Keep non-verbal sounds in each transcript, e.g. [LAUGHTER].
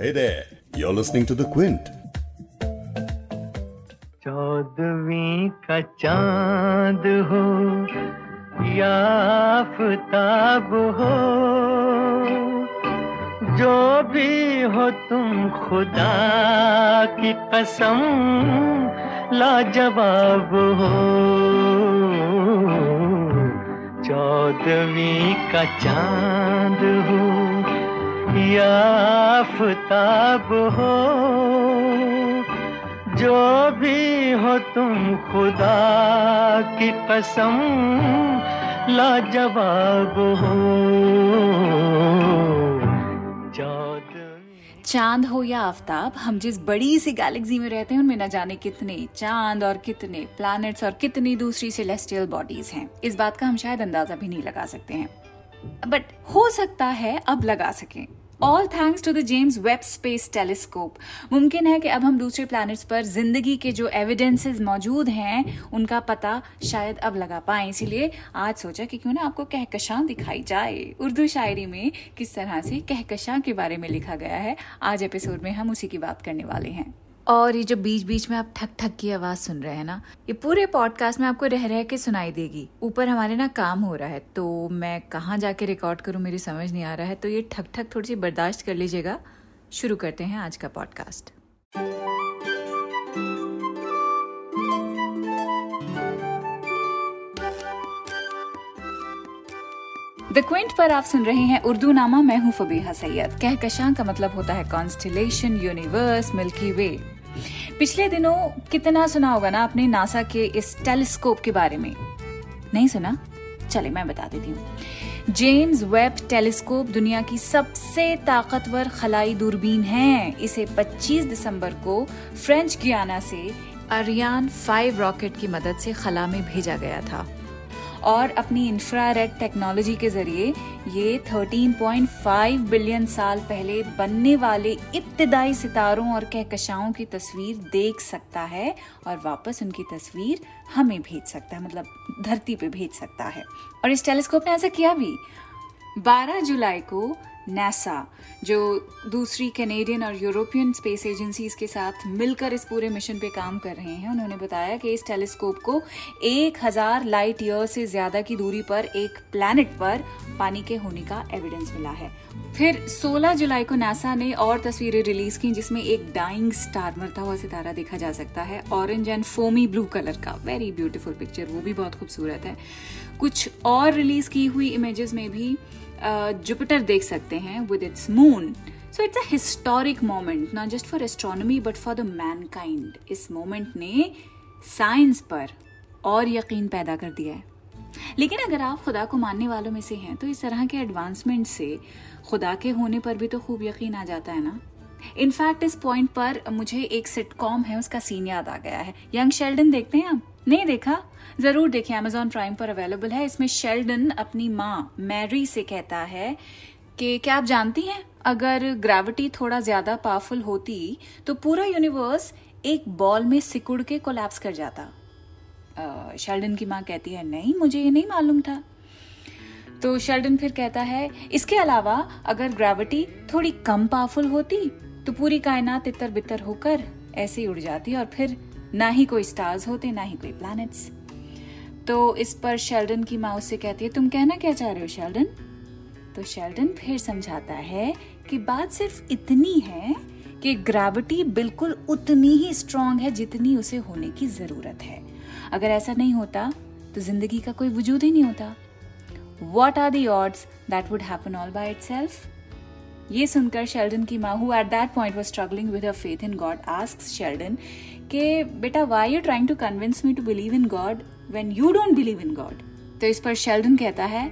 Hey there, you're listening to The Quint. चौदवी का चाँद हो या आफताब हो जो भी हो तुम खुदा की कसम लाजवाब हो चौदवी का चाँद हो या आफताब हो, जो भी हो तुम खुदा की कसम लाजवाब हो। चाँद। हो या आफ्ताब, हम जिस बड़ी सी गैलेक्सी में रहते हैं, उनमें न जाने कितने चाँद और कितने प्लैनेट्स और कितनी दूसरी सेलेस्टियल बॉडीज हैं। इस बात का हम शायद अंदाज़ा भी नहीं लगा सकते हैं। बट हो सकता है अब लगा सकें। All thanks to the James Webb space telescope मुमकिन है कि अब हम दूसरे प्लैनेट्स पर ज़िंदगी के जो एविडेंसेस मौजूद हैं, उनका पता शायद अब लगा पाए। इसीलिए आज सोचा कि क्यों ना आपको कहकशां दिखाई जाए। उर्दू शायरी में किस तरह से कहकशां के बारे में लिखा गया है, आज एपिसोड में हम उसी की बात करने वाले हैं। और ये जो बीच बीच में आप ठक ठक की आवाज़ सुन रहे हैं ना, ये पूरे पॉडकास्ट में आपको रह रह के सुनाई देगी। ऊपर हमारे ना काम हो रहा है तो मैं कहाँ जाके रिकॉर्ड करूँ मेरी समझ नहीं आ रहा है तो ये ठक ठक थोड़ी सी बर्दाश्त कर लीजिएगा। शुरू करते हैं आज का पॉडकास्ट द क्विंट पर आप सुन रहे हैं उर्दू नामा मैं हूँ फबीहा सैयद। कहकशां का मतलब होता है कॉन्स्टिलेशन यूनिवर्स मिल्की वे पिछले दिनों कितना सुना होगा ना आपने नासा के इस टेलीस्कोप के बारे में? नहीं सुना? चले, मैं बता देती हूँ। जेम्स वेब टेलीस्कोप दुनिया की सबसे ताकतवर खलाई दूरबीन है। इसे 25 दिसंबर को फ्रेंच गियाना से अरियान 5 रॉकेट की मदद से खला में भेजा गया था। और अपनी इंफ्रारेड टेक्नोलॉजी के ज़रिए ये 13.5 बिलियन साल पहले बनने वाले इब्तदाई सितारों और कहकशाओं की तस्वीर देख सकता है और वापस उनकी तस्वीर हमें भेज सकता है मतलब धरती पे भेज सकता है। और इस टेलीस्कोप ने ऐसा किया भी। 12 जुलाई को नासा जो दूसरी कैनेडियन और यूरोपियन स्पेस एजेंसीज के साथ मिलकर इस पूरे मिशन पे काम कर रहे हैं। उन्होंने बताया कि इस टेलीस्कोप को 1000 लाइट ईयर से ज़्यादा की दूरी पर एक प्लैनेट पर पानी के होने का एविडेंस मिला है। फिर 16 जुलाई को नासा ने और तस्वीरें रिलीज़ की, जिसमें एक डाइंग स्टार मरता हुआ सितारा देखा जा सकता है। Orange and foamy blue colour का वेरी ब्यूटीफुल पिक्चर वो भी बहुत खूबसूरत है। कुछ और रिलीज़ की हुई इमेजेस में भी जुपिटर देख सकते हैं with its moon so it's a historic moment not just for astronomy but for the mankind इस मोमेंट ने साइंस पर और यकीन पैदा कर दिया है। लेकिन अगर आप खुदा को मानने वालों में से हैं तो इस तरह के एडवांसमेंट से खुदा के होने पर भी तो खूब यकीन आ जाता है ना? इनफैक्ट इस पॉइंट पर मुझे एक सिटकॉम है, उसका सीन याद आ गया है। यंग शेल्डन देखते हैं आप? नहीं देखा? ज़रूर देखें अमेजोन प्राइम पर अवेलेबल है। इसमें शेल्डन अपनी माँ मैरी से कहता है कि, क्या आप जानती हैं, अगर ग्रेविटी थोड़ा ज़्यादा पावरफुल होती तो पूरा यूनिवर्स एक बॉल में सिकुड़ के कोलैप्स कर जाता। शेल्डन की माँ कहती है, नहीं, मुझे ये नहीं मालूम था। तो शेल्डन फिर कहता है, इसके अलावा, अगर ग्रेविटी थोड़ी कम पावरफुल होती तो पूरी कायनात तितर बितर होकर ऐसे ही उड़ जाती और फिर ना ही कोई स्टार्स होते, ना ही कोई प्लैनेट्स तो इस पर शेल्डन की माँ उससे कहती है, तुम कहना क्या चाह रहे हो शेल्डन तो शेल्डन फिर समझाता है कि बात सिर्फ़ इतनी है कि ग्रेविटी बिल्कुल उतनी ही स्ट्रांग है जितनी उसे होने की ज़रूरत है। अगर ऐसा नहीं होता तो ज़िंदगी का कोई वजूद ही नहीं होता। What are the odds that would happen all by it ये सुनकर शेल्डन की माँ who at that point was struggling her faith in God, asks Sheldon कि, बेटा why you trying to convince me to believe in God when you don't believe in God तो इस पर Sheldon कहता है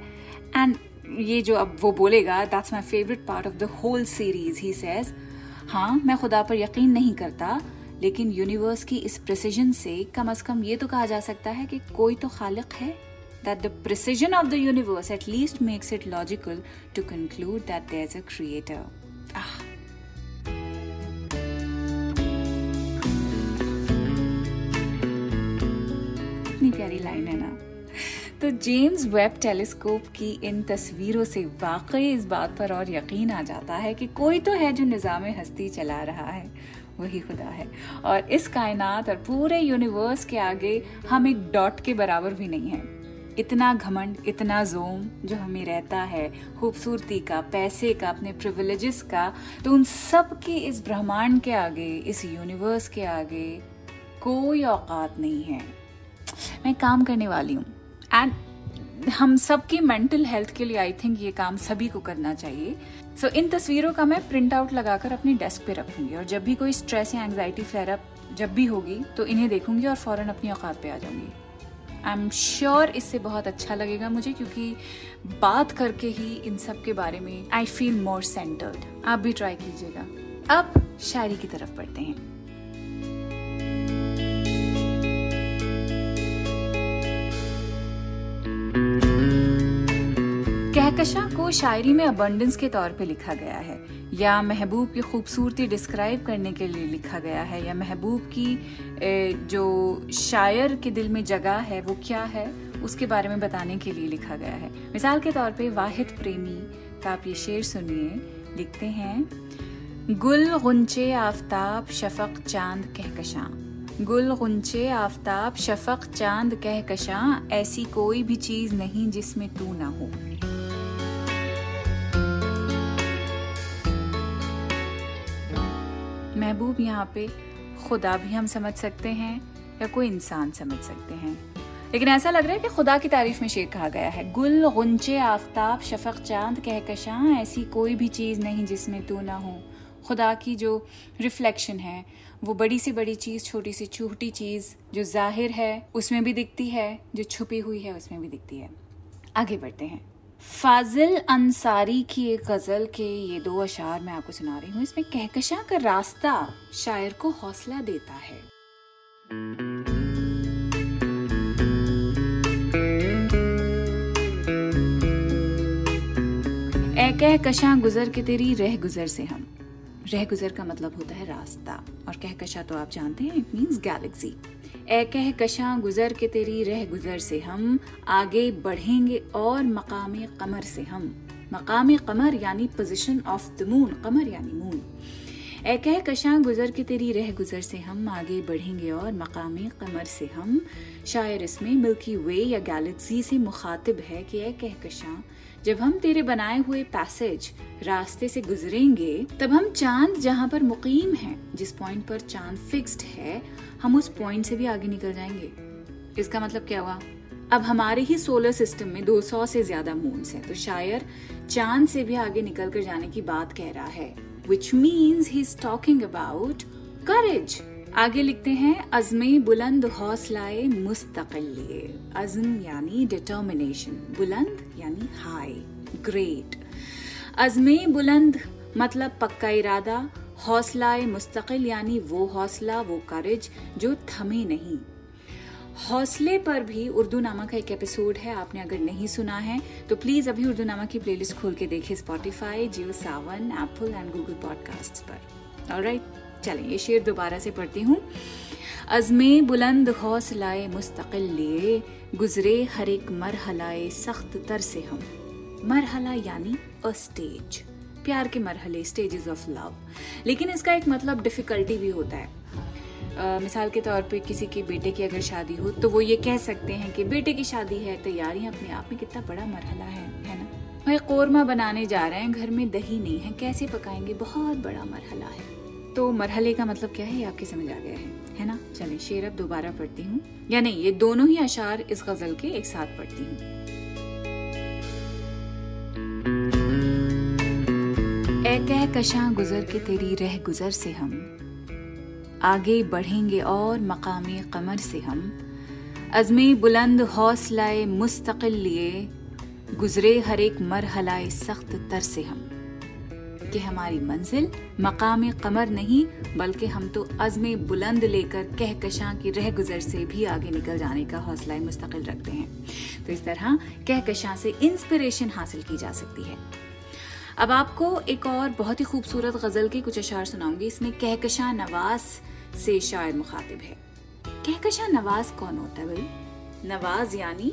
एंड ये जो अब वो बोलेगा that's my favourite part of the whole series he says हाँ मैं खुदा पर यकीन नहीं करता, लेकिन यूनिवर्स की इस प्रिसीजन से कम अज कम ये तो कहा जा सकता है कि कोई तो खालिक है। That the precision of the universe at least makes it logical to conclude that there's a creator. Ah. इतनी प्यारी लाइन है ना [LAUGHS] तो जेम्स वेब टेलीस्कोप की इन तस्वीरों से वाकई इस बात पर और यकीन आ जाता है कि कोई तो है जो निज़ाम हस्ती चला रहा है वही खुदा है और इस कायनात और पूरे यूनिवर्स के आगे हम एक डॉट के बराबर भी नहीं हैं इतना घमंड इतना जोम जो हमें रहता है खूबसूरती का पैसे का अपने प्रिविलेजेस का तो उन सब की इस ब्रह्मांड के आगे इस यूनिवर्स के आगे कोई औकात नहीं है। मैं काम करने वाली हूँ। एंड हम सबकी मेंटल हेल्थ के लिए आई थिंक ये काम सभी को करना चाहिए। सो so, इन तस्वीरों का मैं प्रिंट आउट लगाकर अपनी डेस्क पे रखूँगी और जब भी कोई स्ट्रेस या एंग्जाइटी फ्लेयर अप जब भी होगी तो इन्हें देखूँगी और फ़ौरन अपनी औकात पे आ जाऊँगी। आई एम श्योर इससे बहुत अच्छा लगेगा मुझे क्योंकि बात करके ही इन सब के बारे में आई फील मोर सेंटर्ड आप भी ट्राई कीजिएगा। अब शायरी की तरफ़ बढ़ते हैं। कहकशा को शायरी में अबंडेंस के तौर पे लिखा गया है। या महबूब की खूबसूरती डिस्क्राइब करने के लिए लिखा गया है, या महबूब की जो शायर के दिल में जगह है, वो क्या है, उसके बारे में बताने के लिए लिखा गया है। मिसाल के तौर पे वाहिद प्रेमी का आप ये शेर सुनिए, लिखते हैं, गुल गुंचे आफ्ताब शफक चाँद कहकशां, गुल गुंचे आफ्ताब शफक चाँद कहकशां, ऐसी कोई भी चीज़ नहीं जिसमें तू ना हो। महबूब यहाँ पे खुदा भी हम समझ सकते हैं या कोई इंसान समझ सकते हैं। लेकिन ऐसा लग रहा है कि खुदा की तारीफ़ में शेर कहा गया है। गुल गुंचे आफ्ताब, शफक चाँद, कहकशां, ऐसी कोई भी चीज़ नहीं जिसमें तू ना हो। खुदा की जो रिफ्लेक्शन है, वो बड़ी सी बड़ी चीज़, छोटी सी छोटी चीज़ जो ज़ाहिर है, उसमें भी दिखती है, जो छुपी हुई है, उसमें भी दिखती है। आगे बढ़ते हैं। फाजिल अंसारी की एक गज़ल के ये दो अशार मैं आपको सुना रही हूँ। इसमें कहकशा का रास्ता शायर को हौसला देता है। ए कहकशा, गुजर के तेरी रह गुजर से हम। रह गुजर का मतलब होता है रास्ता। और कहकशा तो आप जानते हैं इट मीन्स गैलेक्सी ए कह कशा गुजर के तेरी रह गुजर से हम, आगे बढ़ेंगे और मकाम कमर से हम। मकाम कमर यानी पोजिशन ऑफ़ द मून कमर यानी मून ए कह गुजर के तेरी रह गुजर से हम, आगे बढ़ेंगे और मकाम कमर से हम। शायर इसमें मिल्की वे या गैलेक्सी से मुखातिब है कि ए कह कशा, जब हम तेरे बनाए हुए पैसेज रास्ते से गुजरेंगे, तब हम चाँद जहाँ पर मुकीम है, जिस पॉइंट पर चाँद फिक्स्ड है हम उस पॉइंट से भी आगे निकल जाएँगे। इसका मतलब क्या हुआ? अब हमारे ही सोलर सिस्टम में 200 से ज़्यादा मून्स हैं तो शायर चाँद से भी आगे निकल कर जाने की बात कह रहा है which means he is talking about courage आगे लिखते हैं, अजमे बुलंद हौसलाए मुस्तकिल, अजम यानी डिटर्मिनेशन बुलंद यानी हाई ग्रेट अजमे बुलंद मतलब पक्का इरादा हौसलाए मुस्तकिल यानी वो हौसला, वो करेज जो थमे नहीं। हौसले पर भी उर्दू नामा का एक एपिसोड है, आपने अगर नहीं सुना है तो प्लीज़ अभी उर्दू नामा की प्लेलिस्ट खोल के देखिए Spotify Jio Saavn Apple and Google podcast पर। ऑलराइट चलें, ये शेर दोबारा से पढ़ती हूँ। अजमे बुलंद हौसलाए मुस्तकिल लिए, गुजरे हर एक मरहलाए सख्त तर से हम। मरहला यानी अ स्टेज प्यार के मरहले स्टेजेस ऑफ़ लव लेकिन इसका एक मतलब डिफिकल्टी भी होता है। Uh, मिसाल के तौर पे किसी के बेटे की अगर शादी हो तो वो ये कह सकते हैं कि बेटे की शादी है तैयारियाँ अपने आप में कितना बड़ा मरहला है है ना? भाई कोरमा बनाने जा रहे हैं घर में दही नहीं है कैसे पकाएँगे? बहुत बड़ा मरहला है। तो मरहले का मतलब क्या है ये आपके समझ आ गया है है ना? चले शेर अब दोबारा पढ़ती हूँ। या नहीं ये दोनों ही अशार इस गज़ल के एक साथ पढ़ती हूँ। कह कशा गुजर के तेरी रह गुजर से हम। आगे बढ़ेंगे और मकामी कमर से हम। अजमे बुलंद हौसलाए मुस्तकिल लिए, गुजरे हर एक मरहलाए सख्त तर से हम। कि हमारी मंजिल मकाम कमर नहीं, बल्कि हम तो अजम बुलंद लेकर कहकशां की रह गुजर से भी आगे निकल जाने का हौसला मुस्तकिल रखते हैं। तो इस तरह कहकशां से इंस्पिरेशन हासिल की जा सकती है। अब आपको एक और बहुत ही खूबसूरत गज़ल के कुछ अशार सुनाऊँगी। इसमें कहकशा नवाज़ से शायर मुखातिब है। कहकशा नवाज़ कौन होता है भाई? नवाज़ यानी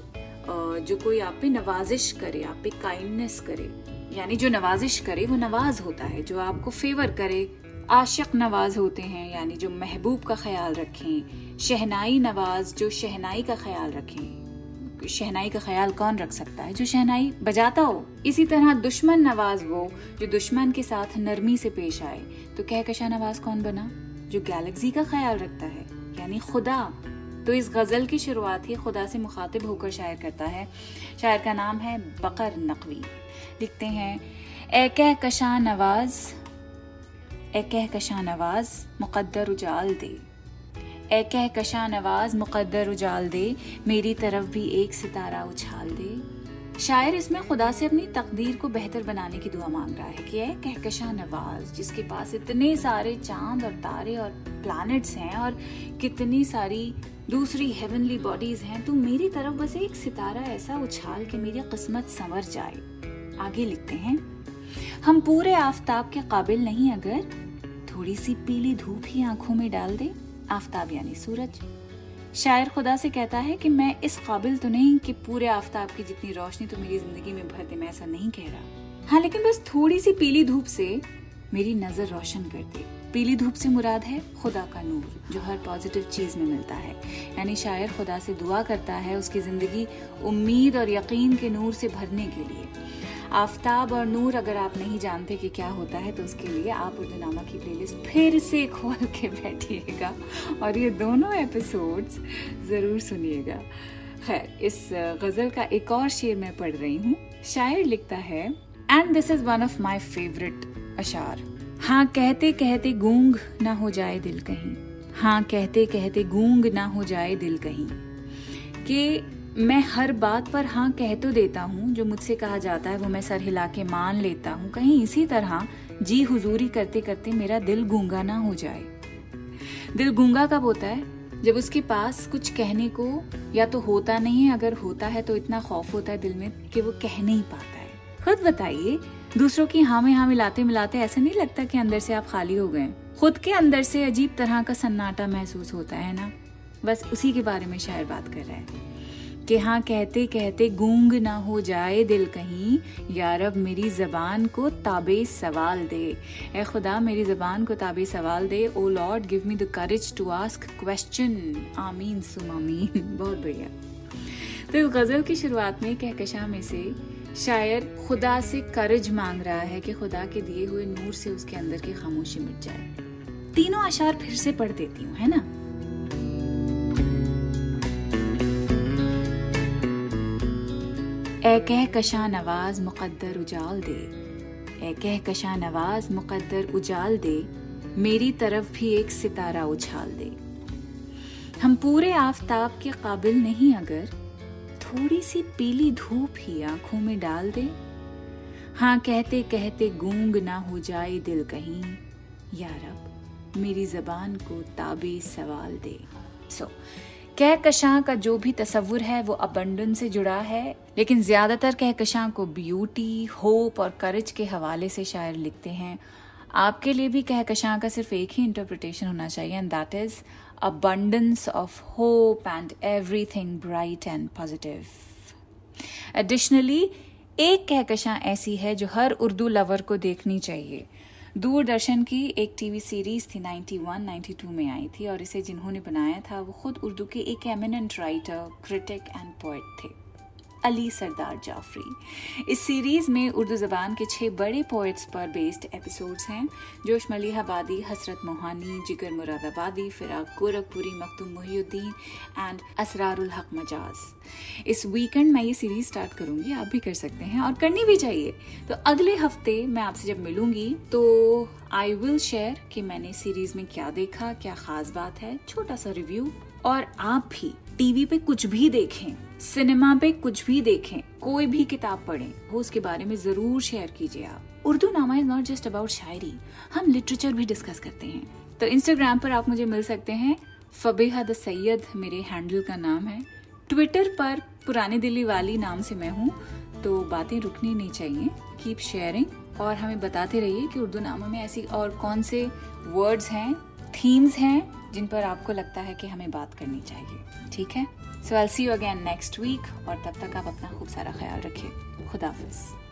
जो कोई आप पे नवाजिश करे, आप पे काइंडनेस करे। यानी जो नवाजिश करे, वो नवाज़ होता है, जो आपको फेवर करे। आशिक नवाज़ होते हैं, यानी जो महबूब का ख्याल रखें। शहनाई नवाज़ जो शहनाई का ख्याल रखें। शहनाई का ख्याल कौन रख सकता है? जो शहनाई बजाता हो। इसी तरह दुश्मन नवाज़ वो, जो दुश्मन के साथ नरमी से पेश आए। तो कहकशा नवाज़ कौन बना? जो गैलेक्सी का ख्याल रखता है, यानी खुदा। तो इस गज़ल की शुरुआत ही खुदा से मुखातिब होकर शायर करता है। शायर का नाम है बकर नकवी। लिखते हैं, ए कह कशा नवाज़, ए कह कशा नवाज़, मुकद्दर उजाल दे। ए कह कशा नवाज़ मुकद्दर उजाल दे, मेरी तरफ़ भी एक सितारा उछाल दे। शायर इसमें खुदा से अपनी तकदीर को बेहतर बनाने की दुआ मांग रहा है कि ए कहकशा नवाज़, जिसके पास इतने सारे चाँद और तारे और प्लैनेट्स हैं और कितनी सारी दूसरी हेवनली बॉडीज हैं तो मेरी तरफ़ बस एक सितारा ऐसा उछाल के मेरी किस्मत संवर जाए। आगे लिखते हैं, हम पूरे आफताब के काबिल नहीं, अगर थोड़ी सी पीली धूप ही आँखों में डाल दे आफताब यानी सूरज। शायर खुदा से कहता है कि मैं इस काबिल तो नहीं कि पूरे आफताब की जितनी रोशनी तो मेरी ज़िंदगी में भर दे, मैं ऐसा नहीं कह रहा। हाँ लेकिन बस थोड़ी सी पीली धूप से मेरी नज़र रोशन कर दे। पीली धूप से मुराद है खुदा का नूर, जो हर पॉजिटिव चीज़ में मिलता है। यानी शायर खुदा से दुआ करता है उसकी ज़िंदगी उम्मीद और यकीन के नूर से भरने के लिए। आफ्ताब और नूर अगर आप नहीं जानते कि क्या होता है तो उसके लिए आप उर्दू नामा की प्लेलिस्ट फिर से खोल के बैठिएगा और ये दोनों एपिसोड्स ज़रूर सुनिएगा। खैर, इस गज़ल का एक और शेर मैं पढ़ रही हूँ। शायर लिखता है and this is one of my favourite अशार। हाँ कहते कहते गूंग ना हो जाए दिल कहीं। हाँ कहते कहते गूंग ना हो जाए दिल कहीं। कि मैं हर बात पर हाँ कह तो देता हूँ, जो मुझसे कहा जाता है वो मैं सर हिला के मान लेता हूँ। कहीं इसी तरह जी हुजूरी करते करते मेरा दिल गूँगा ना हो जाए। दिल गूँगा कब होता है? जब उसके पास कुछ कहने को या तो होता नहीं है, अगर होता है तो इतना खौफ होता है दिल में कि वो कह नहीं पाता है। खुद बताइए, दूसरों की हाँ में हाँ मिलाते मिलाते ऐसा नहीं लगता कि अंदर से आप खाली हो गए खुद के अंदर से अजीब तरह का सन्नाटा महसूस होता है ना? बस उसी के बारे में शायर बात कर रहा है। कि हाँ कहते कहते गूंग ना हो जाए दिल कहीं। यार अब मेरी जबान को ताबे सवाल दे। ए खुदा, मेरी जबान को ताबे सवाल दे। O Lord, give me the courage to ask question. आमीन, सुम आमीन। [LAUGHS] बहुत बढ़िया। तो गज़ल की शुरुआत में कहकशा में से शायर खुदा से करज मांग रहा है कि खुदा के दिए हुए नूर से उसके अंदर की खामोशी मिट जाए। तीनों आशार फिर से पढ़ देती हूँ, है ना? ए कह कशा नवाज़ मुकद्दर उजाल दे। ए कह कशा नवाज़ मुकद्दर उजाल दे। मेरी तरफ़ भी एक सितारा उछाल दे। हम पूरे आफताब के काबिल नहीं अगर थोड़ी सी पीली धूप ही आँखों में डाल दे। हाँ कहते कहते गूंग ना हो जाए दिल कहीं। यारब मेरी जबान को ताबे सवाल दे। सो so, कहकशां का जो भी तस्वुर है वो अबंडन से जुड़ा है। लेकिन ज़्यादातर कहकशां को ब्यूटी होप और करज के हवाले से शायर लिखते हैं। आपके लिए भी कहकशां का सिर्फ़ एक ही इंटरप्रिटेशन होना चाहिए and that is abundance of hope and everything bright and positive additionally एक कहकशां ऐसी है जो हर उर्दू लवर को देखनी चाहिए। दूरदर्शन की एक टीवी सीरीज़ थी 91 92 में आई थी, और इसे जिन्होंने बनाया था, वो खुद उर्दू के एक eminent writer critic and poet थे। अली सरदार जाफरी। इस सीरीज़ में उर्दू जबान के छह बड़े पोइट्स पर बेस्ड एपिसोड्स हैं जोश मलिहाबादी हसरत मोहानी, जिगर मुरादाबादी, फिराक गोरखपुरी, मखदूम मोहिउद्दीन एंड असरारुल हक मजाज। इस वीकेंड मैं ये सीरीज़ स्टार्ट करूँगी, आप भी कर सकते हैं और करनी भी चाहिए। तो अगले हफ़्ते मैं आपसे जब मिलूँगी तो आई विल शेयर कि मैंने सीरीज़ में क्या देखा, क्या खास बात है, छोटा सा रिव्यू और आप भी टीवी पे कुछ भी देखें। सिनेमा पे कुछ भी देखें, कोई भी किताब पढ़ें, वो उसके बारे में ज़रूर शेयर कीजिए आप। Urdu Nama is not just about शायरी, हम लिटरेचर भी डिस्कस करते हैं। तो इंस्टाग्राम पर आप मुझे मिल सकते हैं, फबेहा द सैयद मेरे हैंडल का नाम है। ट्विटर पर पुरानी दिल्ली वाली नाम से मैं हूँ तो बातें रुकनी नहीं चाहिए कीप शेयरिंग और हमें बताते रहिए कि उर्दू नामा में ऐसी और कौन से वर्ड्स हैं थीम्स हैं, जिन पर आपको लगता है कि हमें बात करनी चाहिए। ठीक है? So I see you again next week और तब तक आप अपना खूब सारा ख्याल रखिए। खुदाफिज़।